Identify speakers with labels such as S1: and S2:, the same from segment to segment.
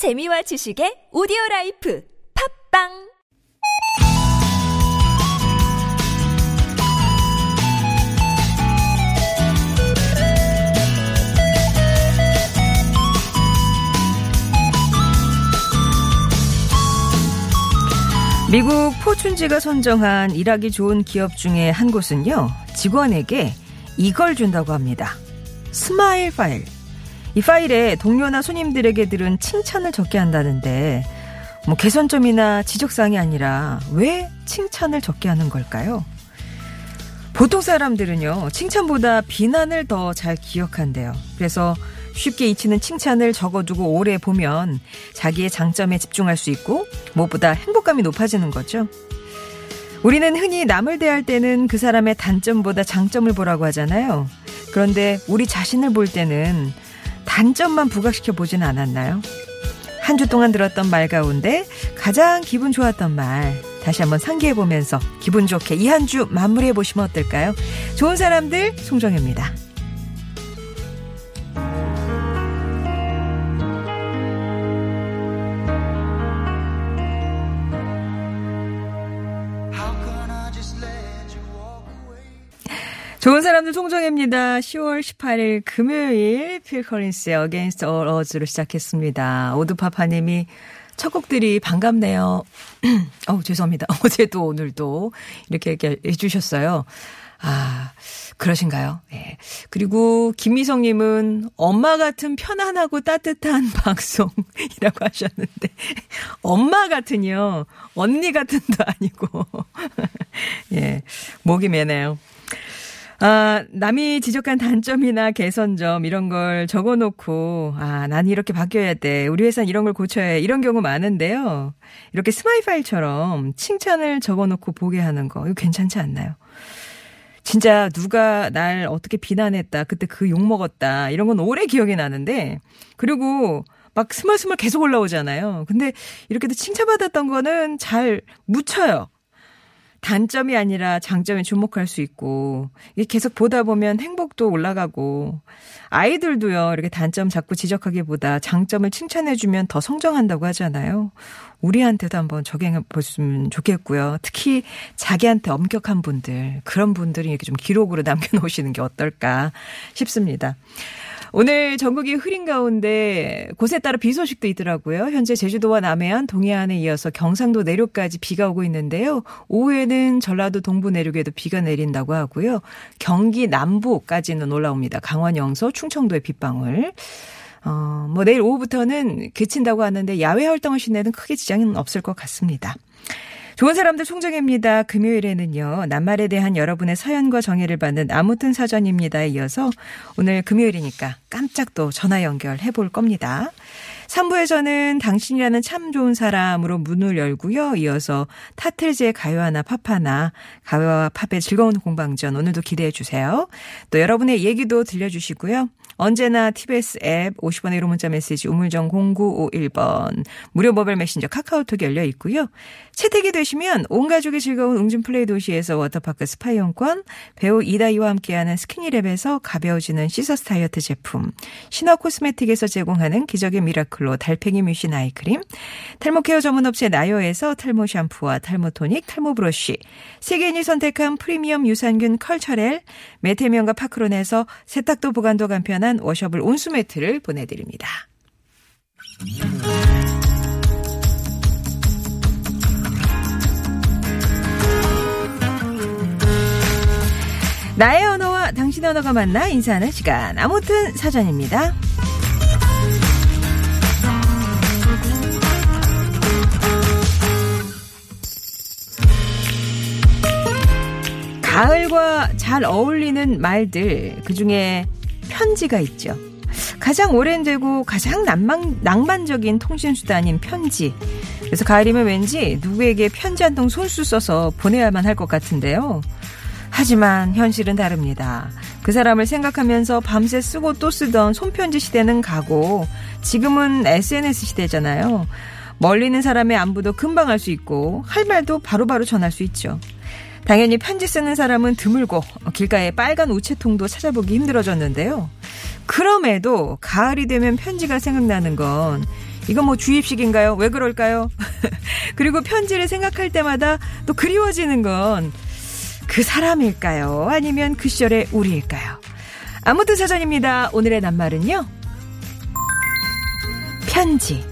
S1: 재미와 지식의 오디오 life 팟빵
S2: 미국 포춘지가 선정한 일하기 좋은 기업 중에 한 곳은요, 직원에게 이걸 준다고 합니다. smile 파일. 이 파일에 동료나 손님들에게 들은 칭찬을 적게 한다는데, 뭐 개선점이나 지적사항이 아니라 왜 칭찬을 적게 하는 걸까요? 보통 사람들은요, 칭찬보다 비난을 더 잘 기억한대요. 그래서 쉽게 잊히는 칭찬을 적어두고 오래 보면 자기의 장점에 집중할 수 있고 무엇보다 행복감이 높아지는 거죠. 우리는 흔히 남을 대할 때는 그 사람의 단점보다 장점을 보라고 하잖아요. 그런데 우리 자신을 볼 때는 단점만 부각시켜 보진 않았나요? 한 주 동안 들었던 말 가운데 가장 기분 좋았던 말 다시 한번 상기해 보면서 기분 좋게 이 한 주 마무리해 보시면 어떨까요? 좋은 사람들 송정혜입니다. 좋은 사람들 송정혜입니다. 10월 18일 금요일 필 컬린스의 Against All Odds로 시작했습니다. 오드파파님이 첫 곡들이 반갑네요. 어우, 죄송합니다. 어제도 오늘도 이렇게, 이렇게 해주셨어요. 아, 그러신가요? 예. 네. 그리고 김미성 님은 엄마 같은 편안하고 따뜻한 방송이라고 하셨는데, 엄마 같은요, 언니 같은도 아니고, 예, 목이 메네요. 아, 남이 지적한 단점이나 개선점 이런 걸 적어 놓고 아, 난 이렇게 바뀌어야 돼. 우리 회사는 이런 걸 고쳐야 해. 이런 경우 많은데요. 이렇게 smile 파일처럼 칭찬을 적어 놓고 보게 하는 거. 이거 괜찮지 않나요? 진짜 누가 날 어떻게 비난했다. 그때 그 욕 먹었다. 이런 건 오래 기억이 나는데 그리고 막 스멀스멀 계속 올라오잖아요. 근데 이렇게도 칭찬받았던 거는 잘 묻혀요. 단점이 아니라 장점에 주목할 수 있고 이게 계속 보다 보면 행복도 올라가고 아이들도요 이렇게 단점 자꾸 지적하기보다 장점을 칭찬해주면 더 성장한다고 하잖아요. 우리한테도 한번 적용해 보시면 좋겠고요. 특히 자기한테 엄격한 분들 그런 분들이 이렇게 좀 기록으로 남겨놓으시는 게 어떨까 싶습니다. 오늘 전국이 흐린 가운데 곳에 따라 비 소식도 있더라고요. 현재 제주도와 남해안, 동해안에 이어서 경상도 내륙까지 비가 오고 있는데요. 오후에는 전라도 동부 내륙에도 비가 내린다고 하고요. 경기 남부까지는 올라옵니다. 강원 영서, 충청도의 빗방울. 어, 뭐 내일 오후부터는 그친다고 하는데 야외 활동을 시내는 크게 지장은 없을 것 같습니다. 좋은 사람들 총정입니다. 금요일에는요. 낱말에 대한 여러분의 사연과 정의를 받는 아무튼 사전입니다에 이어서 오늘 금요일이니까 깜짝 또 전화 연결해 볼 겁니다. 3부에서는 당신이라는 참 좋은 사람으로 문을 열고요. 이어서 타틀즈의 가요 하나 팝 하나 가요와 팝의 즐거운 공방전 오늘도 기대해 주세요. 또 여러분의 얘기도 들려주시고요. 언제나 TBS 앱 50원의 유료 문자 메시지 우물정 0951번 무료 모바일 메신저 카카오톡 열려 있고요. 채택이 되시면 온 가족이 즐거운 웅진 플레이 도시에서 워터파크 스파이용권, 배우 이다희와 함께하는 스키니랩에서 가벼워지는 시서스 다이어트 제품, 신화 코스메틱에서 제공하는 기적의 미라클로 달팽이 뮤신 아이크림, 탈모 care 전문 업체 나요에서 탈모 샴푸와 탈모 토닉, 탈모 브러쉬, 세계인이 선택한 프리미엄 유산균 컬처렐, 메테면과 파크론에서 세탁도 보관도 간편한 washable 온수매트를 보내드립니다. 나의 언어와 당신 언어가 만나 인사하는 시간. 아무튼 사전입니다. 가을과 잘 어울리는 말들, 그 중에 편지가 있죠. 가장 오랜되고 가장 낭만, 낭만적인 통신수단인 편지. 그래서 가을이면 왠지 누구에게 편지 한 통 손수 써서 보내야만 할 것 같은데요. 하지만 현실은 다릅니다. 그 사람을 생각하면서 밤새 쓰고 또 쓰던 손편지 시대는 가고 지금은 SNS 시대잖아요. 멀리 있는 사람의 안부도 금방 알 수 있고 할 말도 바로바로 바로 전할 수 있죠. 당연히 편지 쓰는 사람은 드물고 길가에 빨간 우체통도 찾아보기 힘들어졌는데요. 그럼에도 가을이 되면 편지가 생각나는 건 이건 뭐 주입식인가요? 왜 그럴까요? 그리고 편지를 생각할 때마다 또 그리워지는 건 그 사람일까요? 아니면 그 시절의 우리일까요? 아무튼 사전입니다. 오늘의 낱말은요. 편지.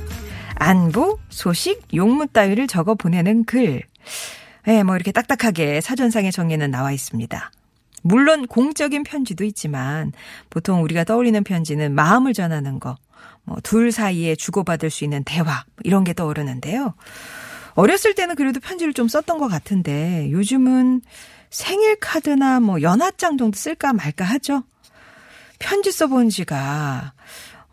S2: 안부, 소식, 용문 따위를 적어 보내는 글. 예, 뭐 이렇게 딱딱하게 사전상의 정리는 나와 있습니다. 물론 공적인 편지도 있지만 보통 우리가 떠올리는 편지는 마음을 전하는 거, 뭐 둘 사이에 주고받을 수 있는 대화 뭐 이런 게 떠오르는데요. 어렸을 때는 그래도 편지를 좀 썼던 것 같은데 요즘은 생일 카드나 뭐 연하장 정도 쓸까 말까 하죠. 편지 써본 지가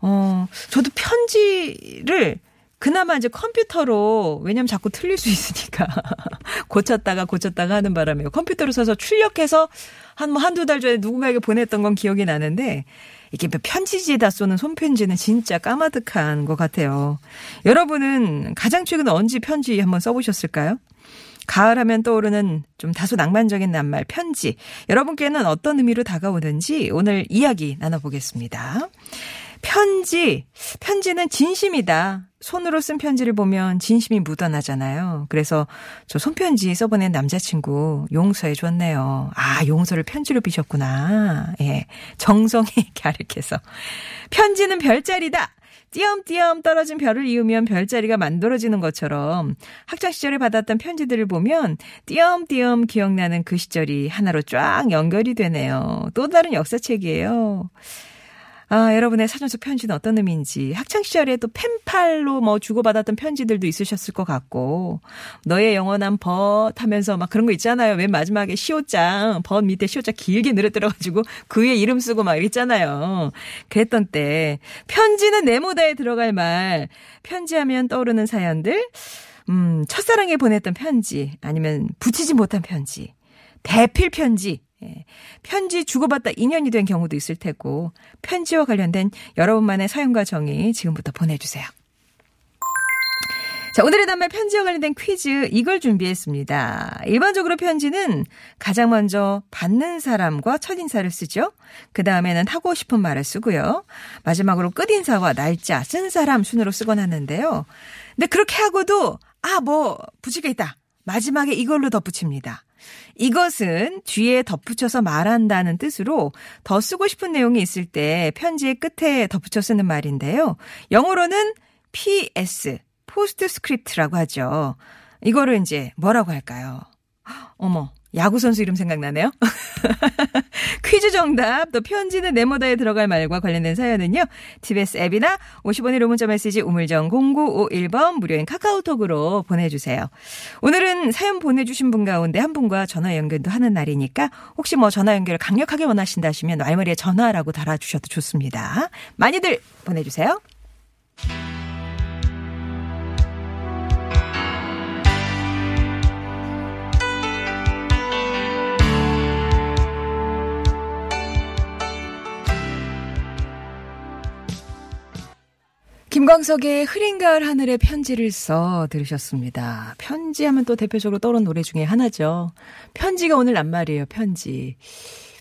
S2: 어 저도 편지를 그나마 이제 컴퓨터로 왜냐면 자꾸 틀릴 수 있으니까 고쳤다가 고쳤다가 하는 바람에 컴퓨터로 써서 출력해서 한 뭐 한두 달 전에 누군가에게 보냈던 건 기억이 나는데 이게 뭐 편지지에다 쏘는 손편지는 진짜 까마득한 것 같아요. 여러분은 가장 최근 언제 편지 한번 써보셨을까요? 가을 하면 떠오르는 좀 다소 낭만적인 낱말 편지. 여러분께는 어떤 의미로 다가오는지 오늘 이야기 나눠보겠습니다. 편지. 편지는 진심이다. 손으로 쓴 편지를 보면 진심이 묻어나잖아요. 그래서 저 손편지 써보낸 남자친구 용서해 줬네요. 아, 용서를 편지로 비셨구나. 예. 정성이 갸륵해서. 편지는 별자리다. 띄엄띄엄 떨어진 별을 이으면 별자리가 만들어지는 것처럼 학창 시절에 받았던 편지들을 보면 띄엄띄엄 기억나는 그 시절이 하나로 쫙 연결이 되네요. 또 다른 역사책이에요. 아, 여러분의 사전 속 편지는 어떤 의미인지. 학창 시절에 또 펜팔로 뭐 주고받았던 편지들도 있으셨을 것 같고. 너의 영원한 벗 하면서 막 그런 거 있잖아요. 맨 마지막에 시옷장 벗 밑에 시옷장 길게 늘어뜨려 가지고 그 위에 이름 쓰고 막 이랬잖아요. 그랬던 때 편지는 네모다에 들어갈 말. 편지하면 떠오르는 사연들. 음, 첫사랑에 보냈던 편지 아니면 붙이지 못한 편지. 대필 편지 예. 편지 주고받다 인연이 된 경우도 있을 테고 편지와 관련된 여러분만의 사연과 정의 지금부터 보내주세요. 자, 오늘의 단말 편지와 관련된 퀴즈 이걸 준비했습니다. 일반적으로 편지는 가장 먼저 받는 사람과 첫인사를 쓰죠. 그 다음에는 하고 싶은 말을 쓰고요. 마지막으로 끝인사와 날짜, 쓴 사람 순으로 쓰곤 하는데요. 근데 그렇게 하고도 아, 뭐 붙일 게 있다. 마지막에 이걸로 덧붙입니다. 이것은 뒤에 덧붙여서 말한다는 뜻으로 더 쓰고 싶은 내용이 있을 때 편지의 끝에 덧붙여 쓰는 말인데요. 영어로는 PS, postscript라고 하죠. 이거를 이제 뭐라고 할까요? 어머, 야구 선수 이름 생각나네요. 퀴즈 정답, 또 편지는 네모다에 들어갈 말과 관련된 사연은요. TBS 앱이나 50원의 로문자 메시지 우물정 0951번 무료인 카카오톡으로 보내주세요. 오늘은 사연 보내주신 분 가운데 한 분과 전화 연결도 하는 날이니까 혹시 뭐 전화 연결을 강력하게 원하신다 하시면 말머리에 전화라고 달아주셔도 좋습니다. 많이들 보내주세요. 김광석의 흐린 가을 하늘에 편지를 써 들으셨습니다. 편지하면 또 대표적으로 떠오르는 노래 중에 하나죠. 편지가 오늘 낱말이에요, 편지.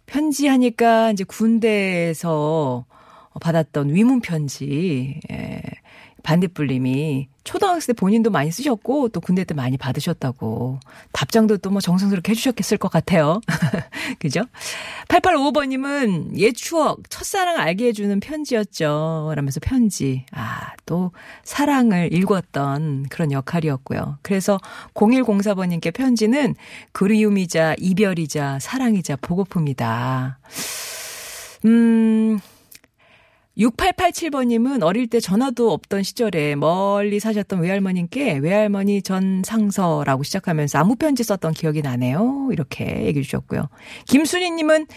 S2: 편지하니까 이제 군대에서 받았던 위문 편지. 예. 반딧불님이 초등학생 때 본인도 많이 쓰셨고 또 군대 때 많이 받으셨다고 답장도 또 뭐 정성스럽게 해주셨겠을 것 같아요. 그죠? 8855번님은 옛 추억 첫사랑 알게 해주는 편지였죠. 라면서 편지. 아, 또 사랑을 읽었던 그런 역할이었고요. 그래서 0104번님께 편지는 그리움이자 이별이자 사랑이자 보고품이다. 음, 6887번님은 어릴 때 전화도 없던 시절에 멀리 사셨던 외할머님께 외할머니 전 상서라고 시작하면서 아무 편지 썼던 기억이 나네요. 이렇게 얘기해 주셨고요. 김순희님은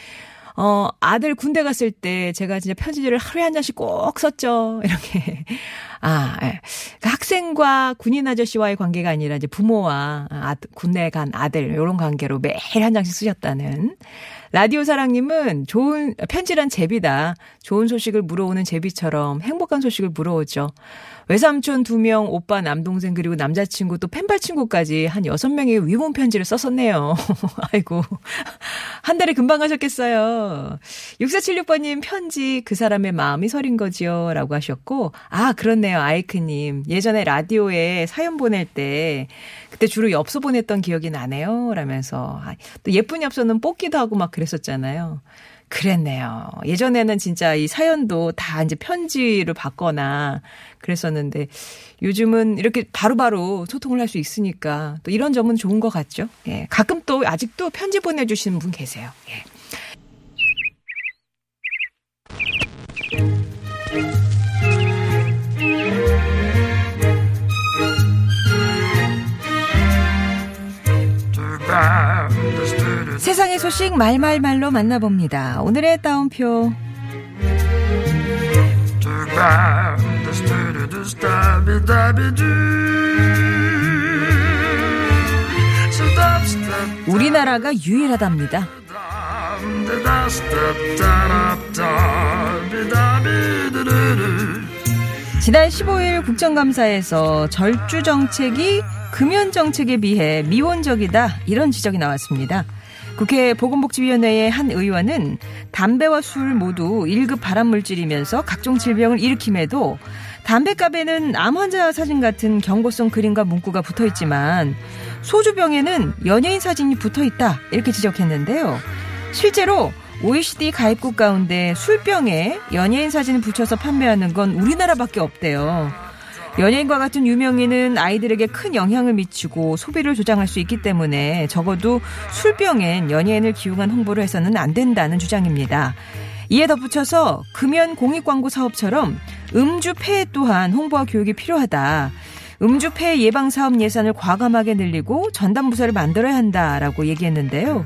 S2: 어, 아들 군대 갔을 때 제가 진짜 편지지를 하루에 한 장씩 꼭 썼죠. 이렇게. 아, 예. 그 학생과 군인 아저씨와의 관계가 아니라 이제 부모와 아, 군대 간 아들, 요런 관계로 매일 한 장씩 쓰셨다는. 라디오 사랑님은 좋은, 편지란 제비다. 좋은 소식을 물어오는 제비처럼 행복한 소식을 물어오죠. 외삼촌 두 명, 오빠, 남동생, 그리고 남자친구, 또 펜팔 친구까지 한 여섯 명의 위문 편지를 썼었네요. 아이고. 한 달에 금방 가셨겠어요. 6476번님 편지 그 사람의 마음이 서린 거지요. 라고 하셨고, 아, 그렇네 요. 아이크님. 예전에 라디오에 사연 보낼 때, 그때 주로 엽서 보냈던 기억이 나네요. 라면서. 아, 또 예쁜 엽서는 뽑기도 하고 막 그랬었잖아요. 그랬네요. 예전에는 진짜 이 사연도 다 이제 편지로 받거나 그랬었는데 요즘은 이렇게 바로바로 소통을 할 수 있으니까 또 이런 점은 좋은 것 같죠. 예. 가끔 또 아직도 편지 보내주시는 분 계세요. 예. 세상의 소식 말말말로 만나봅니다. 오늘의 따옴표. 우리나라가 유일하답니다. 지난 15일 국정감사에서 절주 정책이 금연 정책에 비해 미온적이다 이런 지적이 나왔습니다. 국회 보건복지위원회의 한 의원은 담배와 술 모두 1급 발암물질이면서 각종 질병을 일으킴에도 담배갑에는 암 환자 사진 같은 경고성 그림과 문구가 붙어 있지만 소주병에는 연예인 사진이 붙어 있다 이렇게 지적했는데요. 실제로 OECD 가입국 가운데 술병에 연예인 사진을 붙여서 판매하는 건 우리나라밖에 없대요. 연예인과 같은 유명인은 아이들에게 큰 영향을 미치고 소비를 조장할 수 있기 때문에 적어도 술병엔 연예인을 기용한 홍보를 해서는 안 된다는 주장입니다. 이에 덧붙여서 금연 공익 광고 사업처럼 음주 폐해 또한 홍보와 교육이 필요하다. 음주 폐해 예방 사업 예산을 과감하게 늘리고 전담 부서를 만들어야 한다라고 얘기했는데요.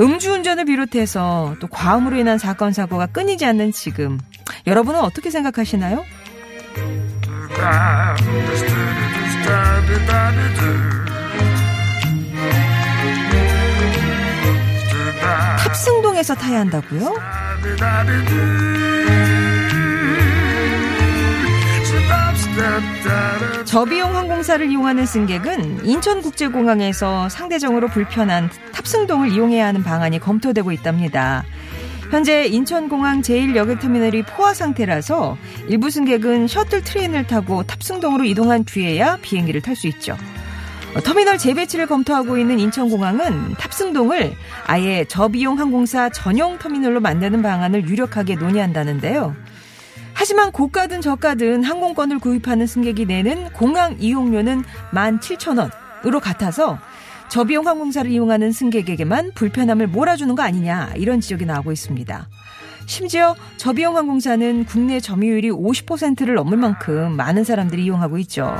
S2: 음주운전을 비롯해서 또 과음으로 인한 사건 사고가 끊이지 않는 지금 여러분은 어떻게 생각하시나요? 탑승동에서 타야 한다고요? 저비용 항공사를 이용하는 승객은 인천국제공항에서 상대적으로 불편한 탑승동을 이용해야 하는 방안이 검토되고 있답니다. 현재 인천공항 제1여객터미널이 포화 상태라서 일부 승객은 셔틀 트레인을 타고 탑승동으로 이동한 뒤에야 비행기를 탈 수 있죠. 터미널 재배치를 검토하고 있는 인천공항은 탑승동을 아예 저비용 항공사 전용 터미널로 만드는 방안을 유력하게 논의한다는데요. 하지만 고가든 저가든 항공권을 구입하는 승객이 내는 공항 이용료는 17,000원으로 같아서 저비용 항공사를 이용하는 승객에게만 불편함을 몰아주는 거 아니냐 이런 지적이 나오고 있습니다. 심지어 저비용 항공사는 국내 점유율이 50%를 넘을 만큼 많은 사람들이 이용하고 있죠.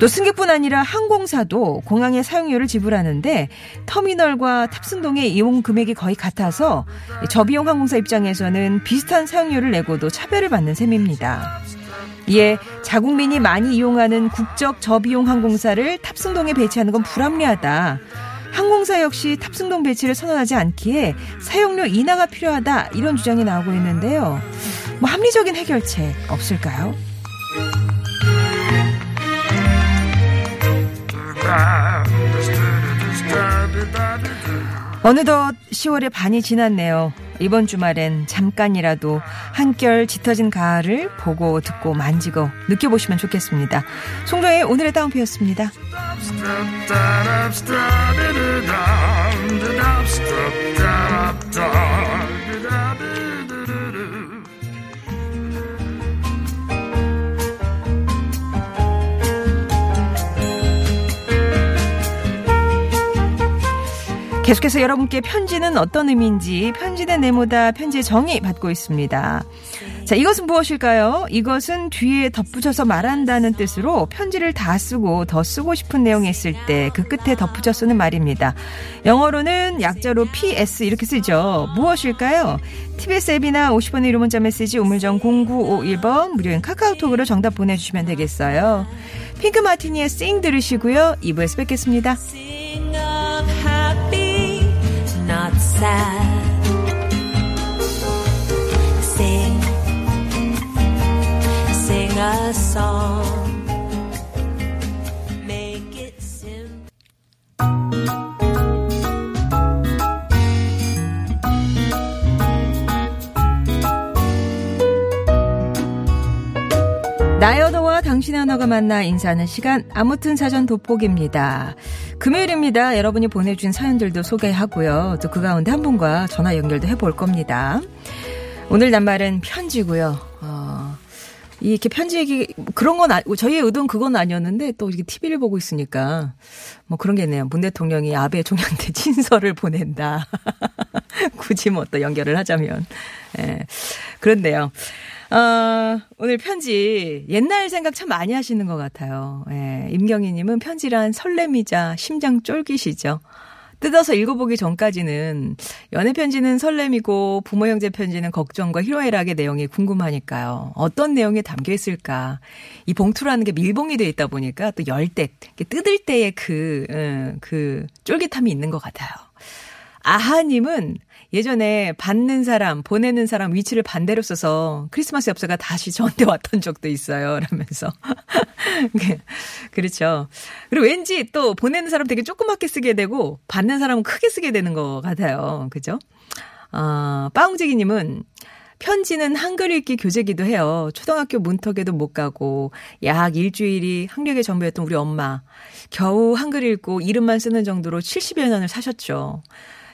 S2: 또 승객뿐 아니라 항공사도 공항의 사용료를 지불하는데 터미널과 탑승동의 이용 금액이 거의 같아서 저비용 항공사 입장에서는 비슷한 사용료를 내고도 차별을 받는 셈입니다. 이에 자국민이 많이 이용하는 국적 저비용 항공사를 탑승동에 배치하는 건 불합리하다. 항공사 역시 탑승동 배치를 선언하지 않기에 사용료 인하가 필요하다. 이런 주장이 나오고 있는데요. 뭐 합리적인 해결책 없을까요? 어느덧 10월의 반이 지났네요. 이번 주말엔 잠깐이라도 한결 짙어진 가을을 보고 듣고 만지고 느껴보시면 좋겠습니다. 송정의 오늘의 다운표였습니다. 계속해서 여러분께 편지는 어떤 의미인지 편지된 네모다 편지의 정의 받고 있습니다. 자, 이것은 무엇일까요? 이것은 뒤에 덧붙여서 말한다는 뜻으로 편지를 다 쓰고 더 쓰고 싶은 내용이 있을 때 그 끝에 덧붙여 쓰는 말입니다. 영어로는 약자로 PS 이렇게 쓰죠. 무엇일까요? TBS 앱이나 50원의 유료 문자 메시지 우물정 0951번 무료인 카카오톡으로 정답 보내주시면 되겠어요. 핑크 마티니의 Sing 들으시고요. 2부에서 뵙겠습니다. 나의 언어와 당신의 언어가 만나 인사하는 시간 아무튼 사전 돋보기입니다. 금요일입니다. 여러분이 보내준 사연들도 소개하고요. 또 그 가운데 한 분과 전화 연결도 해볼 겁니다. 오늘 낱말은 편지고요. 어, 이렇게 편지 얘기 그런 건 아, 저희의 의도는 그건 아니었는데 또 이렇게 TV를 보고 있으니까 뭐 그런 게 있네요. 문 대통령이 아베 총리한테 친서를 보낸다. 굳이 뭐 또 연결을 하자면 예. 그런데요. 어, 오늘 편지 옛날 생각 참 많이 하시는 것 같아요. 예, 임경희님은 편지란 설렘이자 심장 쫄깃이죠. 뜯어서 읽어보기 전까지는 연애 편지는 설렘이고 부모 형제 편지는 걱정과 희로애락의 내용이 궁금하니까요. 어떤 내용이 담겨 있을까? 이 봉투라는 게 밀봉이 되어 있다 보니까 또 열 때, 뜯을 때의 그, 음, 그 쫄깃함이 있는 것 같아요. 아하님은 예전에 받는 사람, 보내는 사람 위치를 반대로 써서 크리스마스 엽서가 다시 저한테 왔던 적도 있어요. 라면서. 그렇죠. 그리고 왠지 또 보내는 사람 되게 조그맣게 쓰게 되고 받는 사람은 크게 쓰게 되는 것 같아요. 그죠? 어, 빠웅재기님은 편지는 한글 읽기 교재기도 해요. 초등학교 문턱에도 못 가고 약 일주일이 학력의 전부였던 우리 엄마. 겨우 한글 읽고 이름만 쓰는 정도로 70여 년을 사셨죠.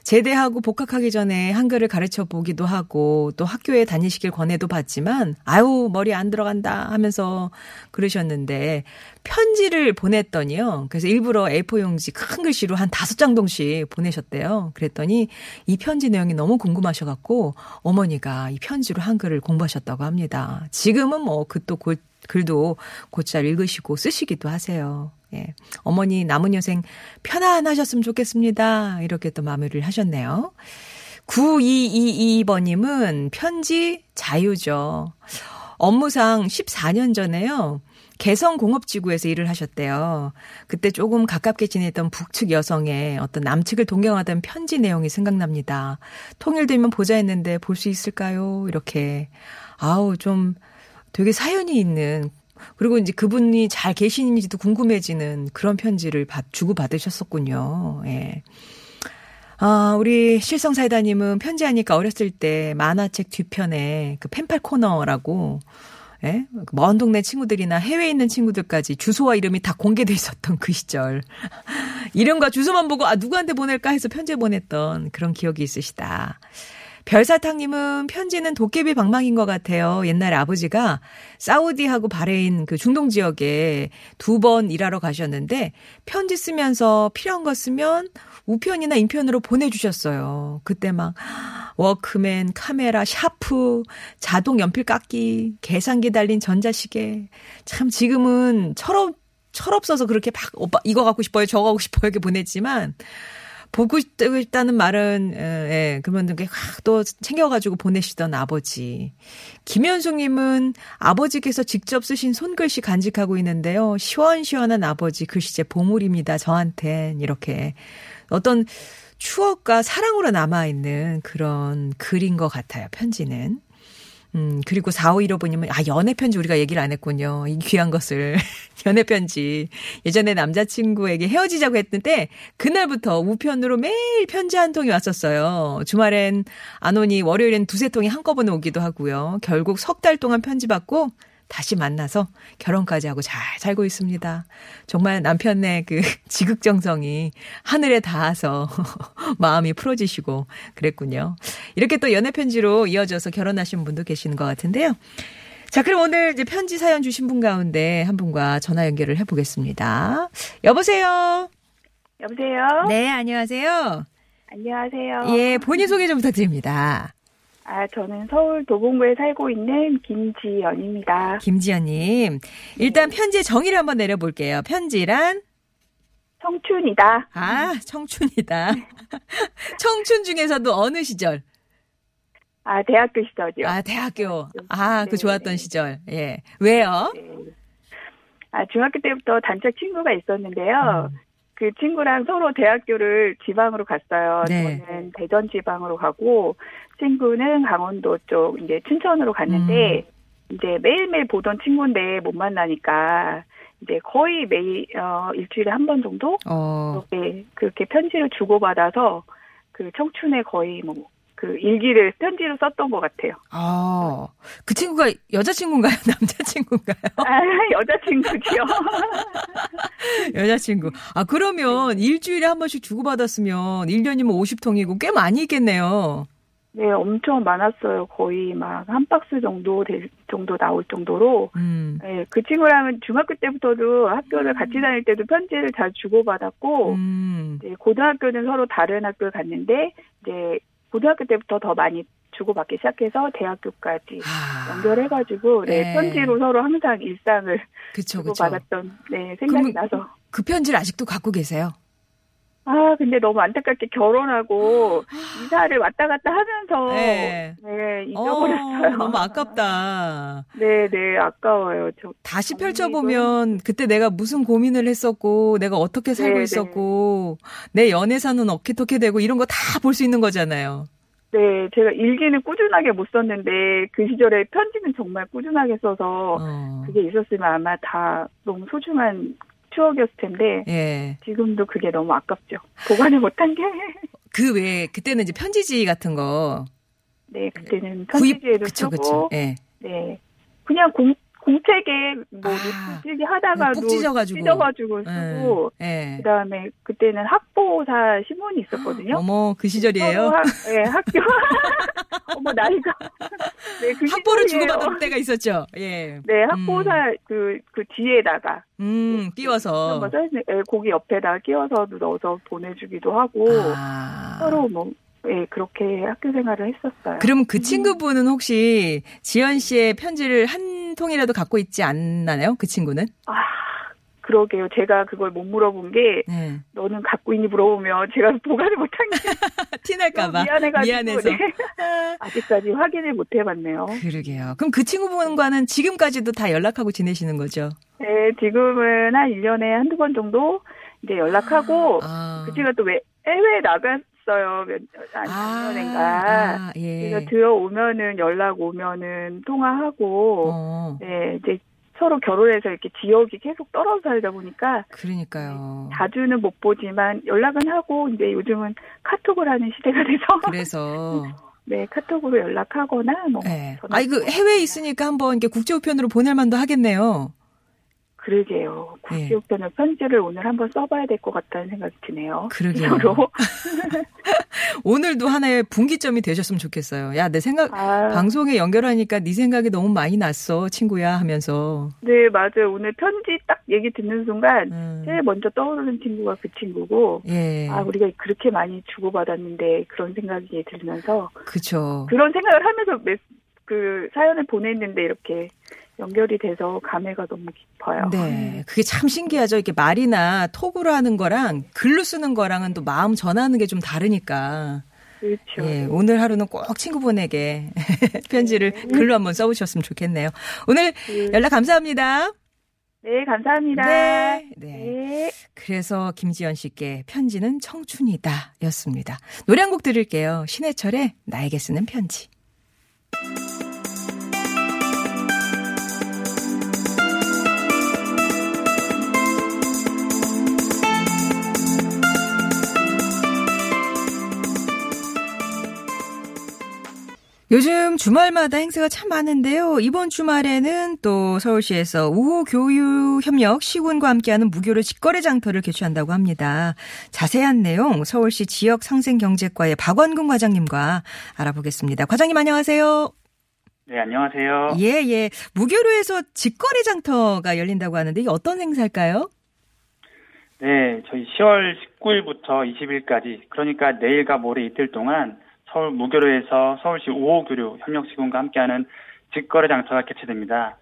S2: 제대하고 복학하기 전에 한글을 가르쳐 보기도 하고 또 학교에 다니시길 권해도 받지만 아유 머리 안 들어간다 하면서 그러셨는데 편지를 보냈더니요. 그래서 일부러 A4 용지 큰 글씨로 한 다섯 장 동씩 보내셨대요. 그랬더니 이 편지 내용이 너무 궁금하셔 갖고 어머니가 이 편지로 한글을 공부하셨다고 합니다. 지금은 뭐 그또 글도 곧잘 읽으시고 쓰시기도 하세요. 예. 어머니 남은 여생 편안하셨으면 좋겠습니다. 이렇게 또 마무리를 하셨네요. 9222번님은 편지 자유죠. 업무상 14년 전에요. 개성공업지구에서 일을 하셨대요. 그때 조금 가깝게 지냈던 북측 여성의 어떤 남측을 동경하던 편지 내용이 생각납니다. 통일되면 보자 했는데 볼 수 있을까요? 이렇게. 아우, 좀 되게 사연이 있는 그리고 이제 그분이 잘 계시는지도 궁금해지는 그런 편지를 받, 주고받으셨었군요. 예. 아, 우리 실성사이다님은 편지하니까 어렸을 때 만화책 뒤편에 그 펜팔 코너라고 예? 먼 동네 친구들이나 해외에 있는 친구들까지 주소와 이름이 다 공개돼 있었던 그 시절. 이름과 주소만 보고 아 누구한테 보낼까 해서 편지 보냈던 그런 기억이 있으시다. 별사탕님은 편지는 도깨비 방망인 것 같아요. 옛날에 아버지가 사우디하고 바레인 그 중동 지역에 두 번 일하러 가셨는데 편지 쓰면서 필요한 거 쓰면 우편이나 인편으로 보내주셨어요. 그때 막 워크맨, 카메라, 샤프, 자동 연필 깎기, 계산기 달린 전자시계. 참 지금은 철없 철없어서 그렇게 막 오빠 이거 갖고 싶어요, 저거 갖고 싶어요 이렇게 보냈지만 보고 싶다는 말은 예, 그러면 이렇게 확또 챙겨가지고 보내시던 아버지. 김현숙님은 아버지께서 직접 쓰신 손글씨 간직하고 있는데요. 시원시원한 아버지 글씨체 보물입니다. 저한텐 이렇게 어떤 추억과 사랑으로 남아 있는 그런 글인 것 같아요. 편지는. 음, 그리고 4515번님은, 아, 연애편지 우리가 얘기를 안 했군요. 이 귀한 것을. 연애편지. 예전에 남자친구에게 헤어지자고 했는데, 그날부터 우편으로 매일 편지 한 통이 왔었어요. 주말엔 안 오니 월요일엔 두세 통이 한꺼번에 오기도 하고요. 결국 석 달 동안 편지 받고, 다시 만나서 결혼까지 하고 잘 살고 있습니다. 정말 남편의 그 지극정성이 하늘에 닿아서 마음이 풀어지시고 그랬군요. 이렇게 또 연애편지로 이어져서 결혼하신 분도 계시는 것 같은데요. 자, 그럼 오늘 이제 편지 사연 주신 분 가운데 한 분과 전화 연결을 해보겠습니다. 여보세요?
S3: 여보세요?
S2: 네, 안녕하세요.
S3: 안녕하세요.
S2: 예, 본인 소개 좀 부탁드립니다.
S3: 아, 저는 서울 도봉구에 살고 있는 김지연입니다.
S2: 김지연님. 일단 편지의 정의를 한번 내려볼게요. 편지란?
S3: 청춘이다.
S2: 아, 청춘이다. 청춘 중에서도 어느 시절?
S3: 아, 대학교 시절이요.
S2: 아, 대학교. 아, 그 네, 좋았던 네. 시절. 예. 왜요? 네.
S3: 아, 중학교 때부터 단짝 친구가 있었는데요. 음. 그 친구랑 서로 대학교를 지방으로 갔어요. 네. 저는 대전 지방으로 가고 친구는 강원도 쪽 이제 춘천으로 갔는데 음. 이제 매일매일 보던 친구인데 못 만나니까 이제 거의 매일 어 일주일에 한 번 정도 어. 그렇게 그렇게 편지를 주고받아서 그 청춘에 거의 뭐 그그 일기를 편지로 썼던 것 같아요.
S2: 아, 그 친구가 여자친구인가요? 남자친구인가요?
S3: 아, 여자친구지요.
S2: 여자친구. 아, 그러면 일주일에 한 번씩 주고받았으면 1년이면 50통이고 꽤 많이 있겠네요.
S3: 네, 엄청 많았어요. 거의 막 한 박스 정도 될 정도 나올 정도로.
S2: 음.
S3: 네, 그 친구랑은 중학교 때부터도 학교를 같이 다닐 때도 편지를 잘 주고받았고,
S2: 음.
S3: 이제 고등학교는 서로 다른 학교를 갔는데, 이제 고등학교 때부터 더 많이 주고받기 시작해서 대학교까지
S2: 아.
S3: 연결해가지고, 네,
S2: 네.
S3: 편지로 서로 항상 일상을
S2: 그쵸.
S3: 주고받았던, 네, 생각이 나서.
S2: 그 편지를 아직도 갖고 계세요?
S3: 아, 근데 너무 안타깝게 결혼하고 이사를 왔다 갔다 하면서
S2: 네.
S3: 네, 잊어버렸어요.
S2: 어, 너무 아깝다.
S3: 네, 네, 아까워요. 저
S2: 다시
S3: 아니,
S2: 펼쳐 보면 그때 내가 무슨 고민을 했었고 내가 어떻게 살고
S3: 네,
S2: 있었고 내 연애사는 어떻게 되고 이런 거 다 볼 수 있는 거잖아요.
S3: 네, 제가 일기는 꾸준하게 못 썼는데 그 시절에 편지는 정말 꾸준하게 써서
S2: 어.
S3: 그게 있었으면 아마 다 너무 소중한 추억이었을 텐데
S2: 예.
S3: 지금도 그게 너무 아깝죠. 보관을 못한 게.
S2: 그 외에 그때는 이제 편지지 같은 거
S3: 네, 그때는
S2: 구입
S3: 편지지에도
S2: 그쵸
S3: 쓰고
S2: 그쵸. 예.
S3: 네, 그냥 공 공책에 뭐
S2: 아,
S3: 쓰기 하다가도
S2: 푹 찢어가지고.
S3: 찢어가지고 쓰고
S2: 예.
S3: 그다음에 그때는 학보사 신문이 있었거든요.
S2: 어머 그 시절이에요.
S3: 학, 네, 학교 어머 나이가 네, 그
S2: 학보를. 주고받을 때가 있었죠. 예.
S3: 네, 학보사 그, 그 뒤에다가.
S2: 음,
S3: 써있는, 예, 거기 옆에다가 끼워서도 넣어서 보내주기도 하고,
S2: 아.
S3: 서로 뭐, 예, 그렇게 학교 생활을 했었어요.
S2: 그럼 그 친구분은 혹시 지연 씨의 편지를 한 통이라도 갖고 있지 않나요? 그 친구는?
S3: 아, 그러게요. 제가 그걸 못 물어본 게,
S2: 네.
S3: 너는 갖고 있니 물어보면 제가 보관을 못한 게
S2: 티날까봐.
S3: 미안해가지고,
S2: 미안해서.
S3: 네. 아직까지 확인을 못 해봤네요.
S2: 그러게요. 그럼 그 친구분과는 지금까지도 다 연락하고 지내시는 거죠?
S3: 네, 지금은 한 1년에 한두 번 정도 이제 연락하고,
S2: 아.
S3: 그 친구가 또 왜, 해외에 나 갔어요. 몇, 한 작년인가.
S2: 아,
S3: 그래서
S2: 예.
S3: 들어오면은 연락 오면은 통화하고
S2: 어,
S3: 네 이제 서로 결혼해서 이렇게 지역이 계속 떨어져 살다 보니까
S2: 그러니까요.
S3: 자주는 못 보지만 연락은 하고 이제 요즘은 카톡을 하는 시대가 돼서
S2: 그래서.
S3: 네 카톡으로 연락하거나 뭐
S2: 예.
S3: 전화
S2: 아이, 그 해외에 있으니까 한번 이렇게 국제우편으로 보낼 만도 하겠네요.
S3: 그러게요
S2: 예.
S3: 국제우편을 편지를 오늘 한번 써봐야 될 것 같다는 생각이 드네요.
S2: 그러게요. 오늘도 하나의 분기점이 되셨으면 좋겠어요. 야, 내 생각,
S3: 아,
S2: 방송에 연결하니까 네 생각이 너무 많이 났어, 친구야 하면서.
S3: 네 맞아요 오늘 편지 딱 얘기 듣는 순간
S2: 음.
S3: 제일 먼저 떠오르는 친구가 그 친구고
S2: 예.
S3: 아, 우리가 그렇게 많이 주고받았는데 그런 생각이 들면서
S2: 그쵸.
S3: 그런 생각을 하면서 메, 그 사연을 보냈는데 이렇게 연결이 돼서 감회가 너무 깊어요.
S2: 네. 그게 참 신기하죠. 이렇게 말이나 톡으로 하는 거랑 글로 쓰는 거랑은 또 마음 전하는 게 좀 다르니까.
S3: 그렇죠.
S2: 예. 오늘 하루는 꼭 친구분에게 편지를
S3: 네.
S2: 글로 한번 써보셨으면 좋겠네요. 오늘
S3: 그,
S2: 연락 감사합니다.
S3: 네, 감사합니다.
S2: 네. 네.
S3: 네.
S2: 그래서 김지연 씨께 편지는 청춘이다 였습니다. 노래 한 곡 들을게요. 신해철의 나에게 쓰는 편지. 요즘 주말마다 행사가 참 많은데요. 이번 주말에는 또 서울시에서 우호 교육 협력 시군과 함께하는 무교류 직거래 장터를 개최한다고 합니다. 자세한 내용 서울시 지역 상생 경제과의 박원근 과장님과 알아보겠습니다. 과장님 안녕하세요.
S4: 네, 안녕하세요.
S2: 예, 예. 무교류에서 직거래 장터가 열린다고 하는데 이게 어떤 행사일까요?
S4: 네, 저희 10월 19일부터 20일까지, 그러니까 내일과 모레 이틀 동안 서울 무교로에서 서울시 5호 교류 협력 시군과 함께하는 직거래 장터가 개최됩니다.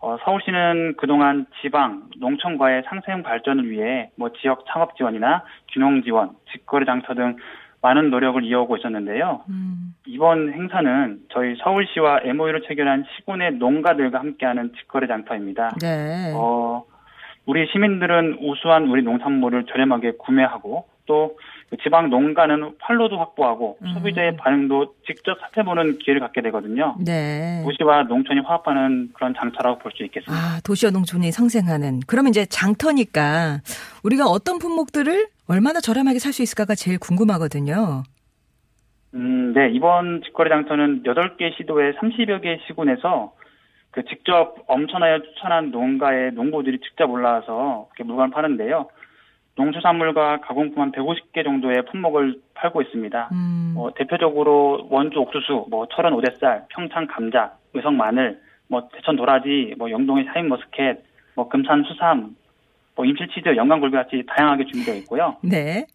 S4: 어, 서울시는 그동안 지방, 농촌과의 상생 발전을 위해 뭐 지역 창업 지원이나 균형 지원, 직거래 장터 등 많은 노력을 이어오고 있었는데요.
S2: 음,
S4: 이번 행사는 저희 서울시와 MOU를 체결한 시군의 농가들과 함께하는 직거래 장터입니다.
S2: 네.
S4: 어, 우리 시민들은 우수한 우리 농산물을 저렴하게 구매하고 또그 지방 농가는 판로도 확보하고
S2: 음.
S4: 소비자의 반응도 직접 살펴보는 기회를 갖게 되거든요.
S2: 네.
S4: 도시와 농촌이 화합하는 그런 장터라고 볼 수 있겠습니다.
S2: 아, 도시와 농촌이 상생하는. 그러면 이제 장터니까 우리가 어떤 품목들을 얼마나 저렴하게 살 수 있을까가 제일 궁금하거든요.
S4: 음, 네. 이번 직거래 장터는 8개 시도에 30여 개 시군에서 그 직접 엄천하여 추천한 농가의 농부들이 직접 올라와서 이렇게 물건을 파는데요. 농수산물과 가공품 한 150개 정도의 품목을 팔고 있습니다.
S2: 음.
S4: 뭐 대표적으로 원주 옥수수, 뭐 철원 오대쌀, 평창 감자, 의성 마늘, 뭐 대천 도라지, 뭐 영동의 샤인 머스켓, 뭐 금산 수삼, 뭐 임실 치즈, 영광굴비 같이 다양하게 준비되어 있고요.
S2: 네.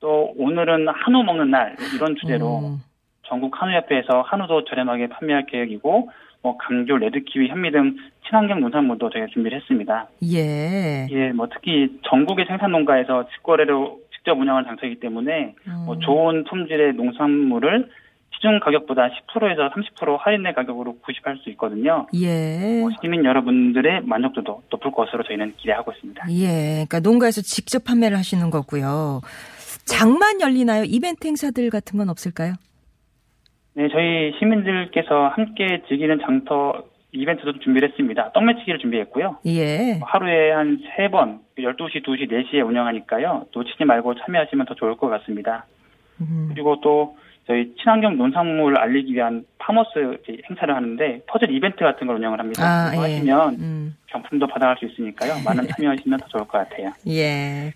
S4: 또 오늘은 한우 먹는 날 이런 주제로
S2: 음.
S4: 전국 한우협회에서 한우도 저렴하게 판매할 계획이고 뭐 감귤, 레드키위, 현미 등 친환경 농산물도 저희가 준비를 했습니다.
S2: 예.
S4: 예, 뭐 특히 전국의 생산 농가에서 직거래로 직접 운영하는 장터이기 때문에 뭐
S2: 음.
S4: 좋은 품질의 농산물을 시중 가격보다 10%에서 30% 할인된 가격으로 구입할 수 있거든요.
S2: 예.
S4: 뭐 시민 여러분들의 만족도도 높을 것으로 저희는 기대하고 있습니다.
S2: 예. 그러니까 농가에서 직접 판매를 하시는 거고요. 장만 열리나요? 이벤트 행사들 같은 건 없을까요?
S4: 네, 저희 시민들께서 함께 즐기는 장터 이벤트도 준비를 했습니다. 떡매치기를 준비했고요.
S2: 예.
S4: 하루에 한 세 번, 12시, 2시, 4시에 운영하니까요. 놓치지 말고 참여하시면 더 좋을 것 같습니다.
S2: 음.
S4: 그리고 또 저희 친환경 농산물을 알리기 위한 farmers 행사를 하는데 퍼즐 이벤트 같은 걸 운영을 합니다.
S2: 아, 예.
S4: 하시면
S2: 음.
S4: 경품도 받아갈 수 있으니까요. 많은 참여하시면 더 좋을 것 같아요.
S2: 예.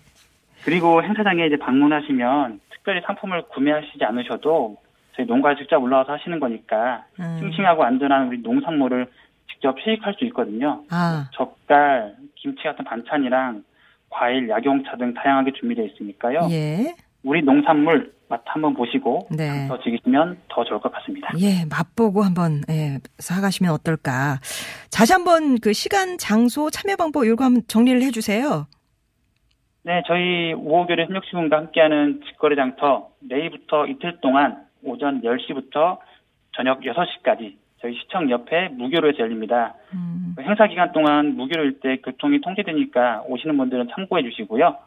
S4: 그리고 행사장에 이제 방문하시면 특별히 상품을 구매하시지 않으셔도 저희 농가에 직접 올라와서 하시는 거니까
S2: 음.
S4: 싱싱하고 안전한 우리 농산물을 직접 시식할 수 있거든요.
S2: 아.
S4: 젓갈, 김치 같은 반찬이랑 과일, 약용차 등 다양하게 준비되어 있으니까요.
S2: 예.
S4: 우리 농산물 맛 한번 보시고
S2: 네.
S4: 더 즐기시면 더 좋을 것 같습니다.
S2: 예, 맛보고 한번 예, 사가시면 어떨까. 다시 한번 그 시간, 장소, 참여 방법 요거 한번 정리를 해 주세요.
S4: 네, 저희 우호교류 협력시군과 함께하는 직거래 장터 내일부터 이틀 동안 오전 10시부터 저녁 6시까지 저희 시청 옆에 무교로에서 열립니다.
S2: 음.
S4: 행사 기간 동안 무교로일 때 교통이 통제되니까 오시는 분들은 참고해 주시고요.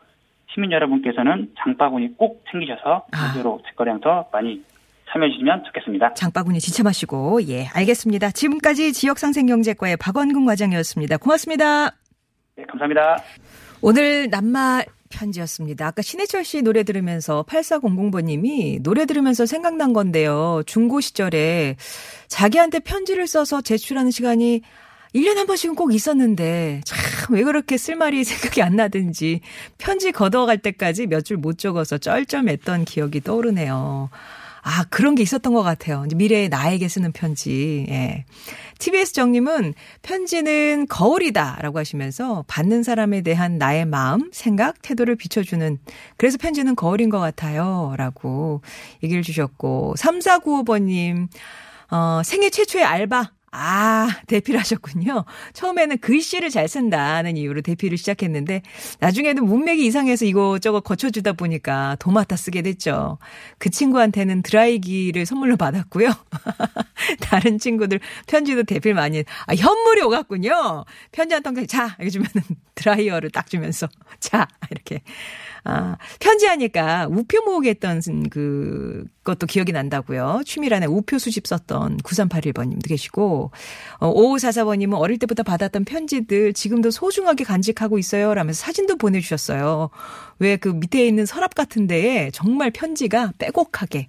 S4: 시민 여러분께서는 장바구니 꼭 챙기셔서
S2: 아.
S4: 무교로 장터 많이 참여해 주시면 좋겠습니다.
S2: 장바구니 지참하시고 예, 알겠습니다. 지금까지 지역상생경제과의 박원근 과장이었습니다. 고맙습니다.
S4: 네, 감사합니다.
S2: 오늘 낱말 편지였습니다. 아까 신해철 씨 노래 들으면서 8400번님이 노래 들으면서 생각난 건데요. 중고 시절에 자기한테 편지를 써서 제출하는 시간이 1년에 한 번씩은 꼭 있었는데 참 왜 그렇게 쓸 말이 생각이 안 나든지 편지 걷어갈 때까지 몇 줄 못 적어서 쩔쩔맸던 기억이 떠오르네요. 아, 그런 게 있었던 것 같아요. 이제 미래의 나에게 쓰는 편지. 예. TBS 정님은 편지는 거울이다 라고 하시면서 받는 사람에 대한 나의 마음, 생각, 태도를 비춰주는 그래서 편지는 거울인 것 같아요. 라고 얘기를 주셨고 3495번님 어, 생애 최초의 알바. 아, 대피를 하셨군요. 처음에는 글씨를 잘 쓴다는 이유로 대피를 시작했는데, 나중에는 문맥이 이상해서 이거저거 거쳐주다 보니까 도맡아 쓰게 됐죠. 그 친구한테는 드라이기를 선물로 받았고요. 다른 친구들 편지도 대피를 많이, 했- 아, 현물이 오갔군요. 편지 한 통장, 자, 이렇게 주면은 드라이어를 딱 주면서, 자, 이렇게. 아, 편지하니까 우표 모으기 했던 그 것도 기억이 난다고요. 취미란에 우표 수집 썼던 9381번님도 계시고, 어, 5544번님은 어릴 때부터 받았던 편지들 지금도 소중하게 간직하고 있어요. 라면서 사진도 보내주셨어요. 왜 그 밑에 있는 서랍 같은 데에 정말 편지가 빼곡하게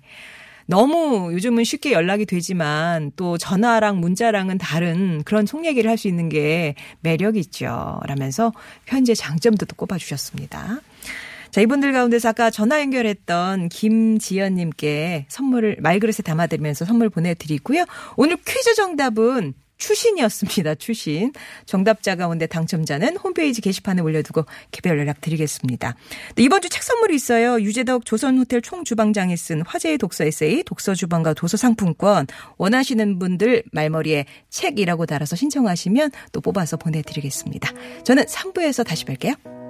S2: 너무 요즘은 쉽게 연락이 되지만 또 전화랑 문자랑은 다른 그런 속 얘기를 할 수 있는 게 매력 있죠. 라면서 편지의 장점도 또 꼽아주셨습니다. 자, 이분들 가운데서 아까 전화 연결했던 김지연님께 선물을 말그릇에 담아드리면서 선물 보내드리고요. 오늘 퀴즈 정답은 추신이었습니다. 추신. 정답자 가운데 당첨자는 홈페이지 게시판에 올려두고 개별 연락 드리겠습니다. 네, 이번 주 책 선물이 있어요. 유재덕 조선호텔 총주방장이 쓴 화제의 독서 에세이 독서주방과 도서상품권 원하시는 분들 말머리에 책이라고 달아서 신청하시면 또 뽑아서 보내드리겠습니다. 저는 3부에서 다시 뵐게요.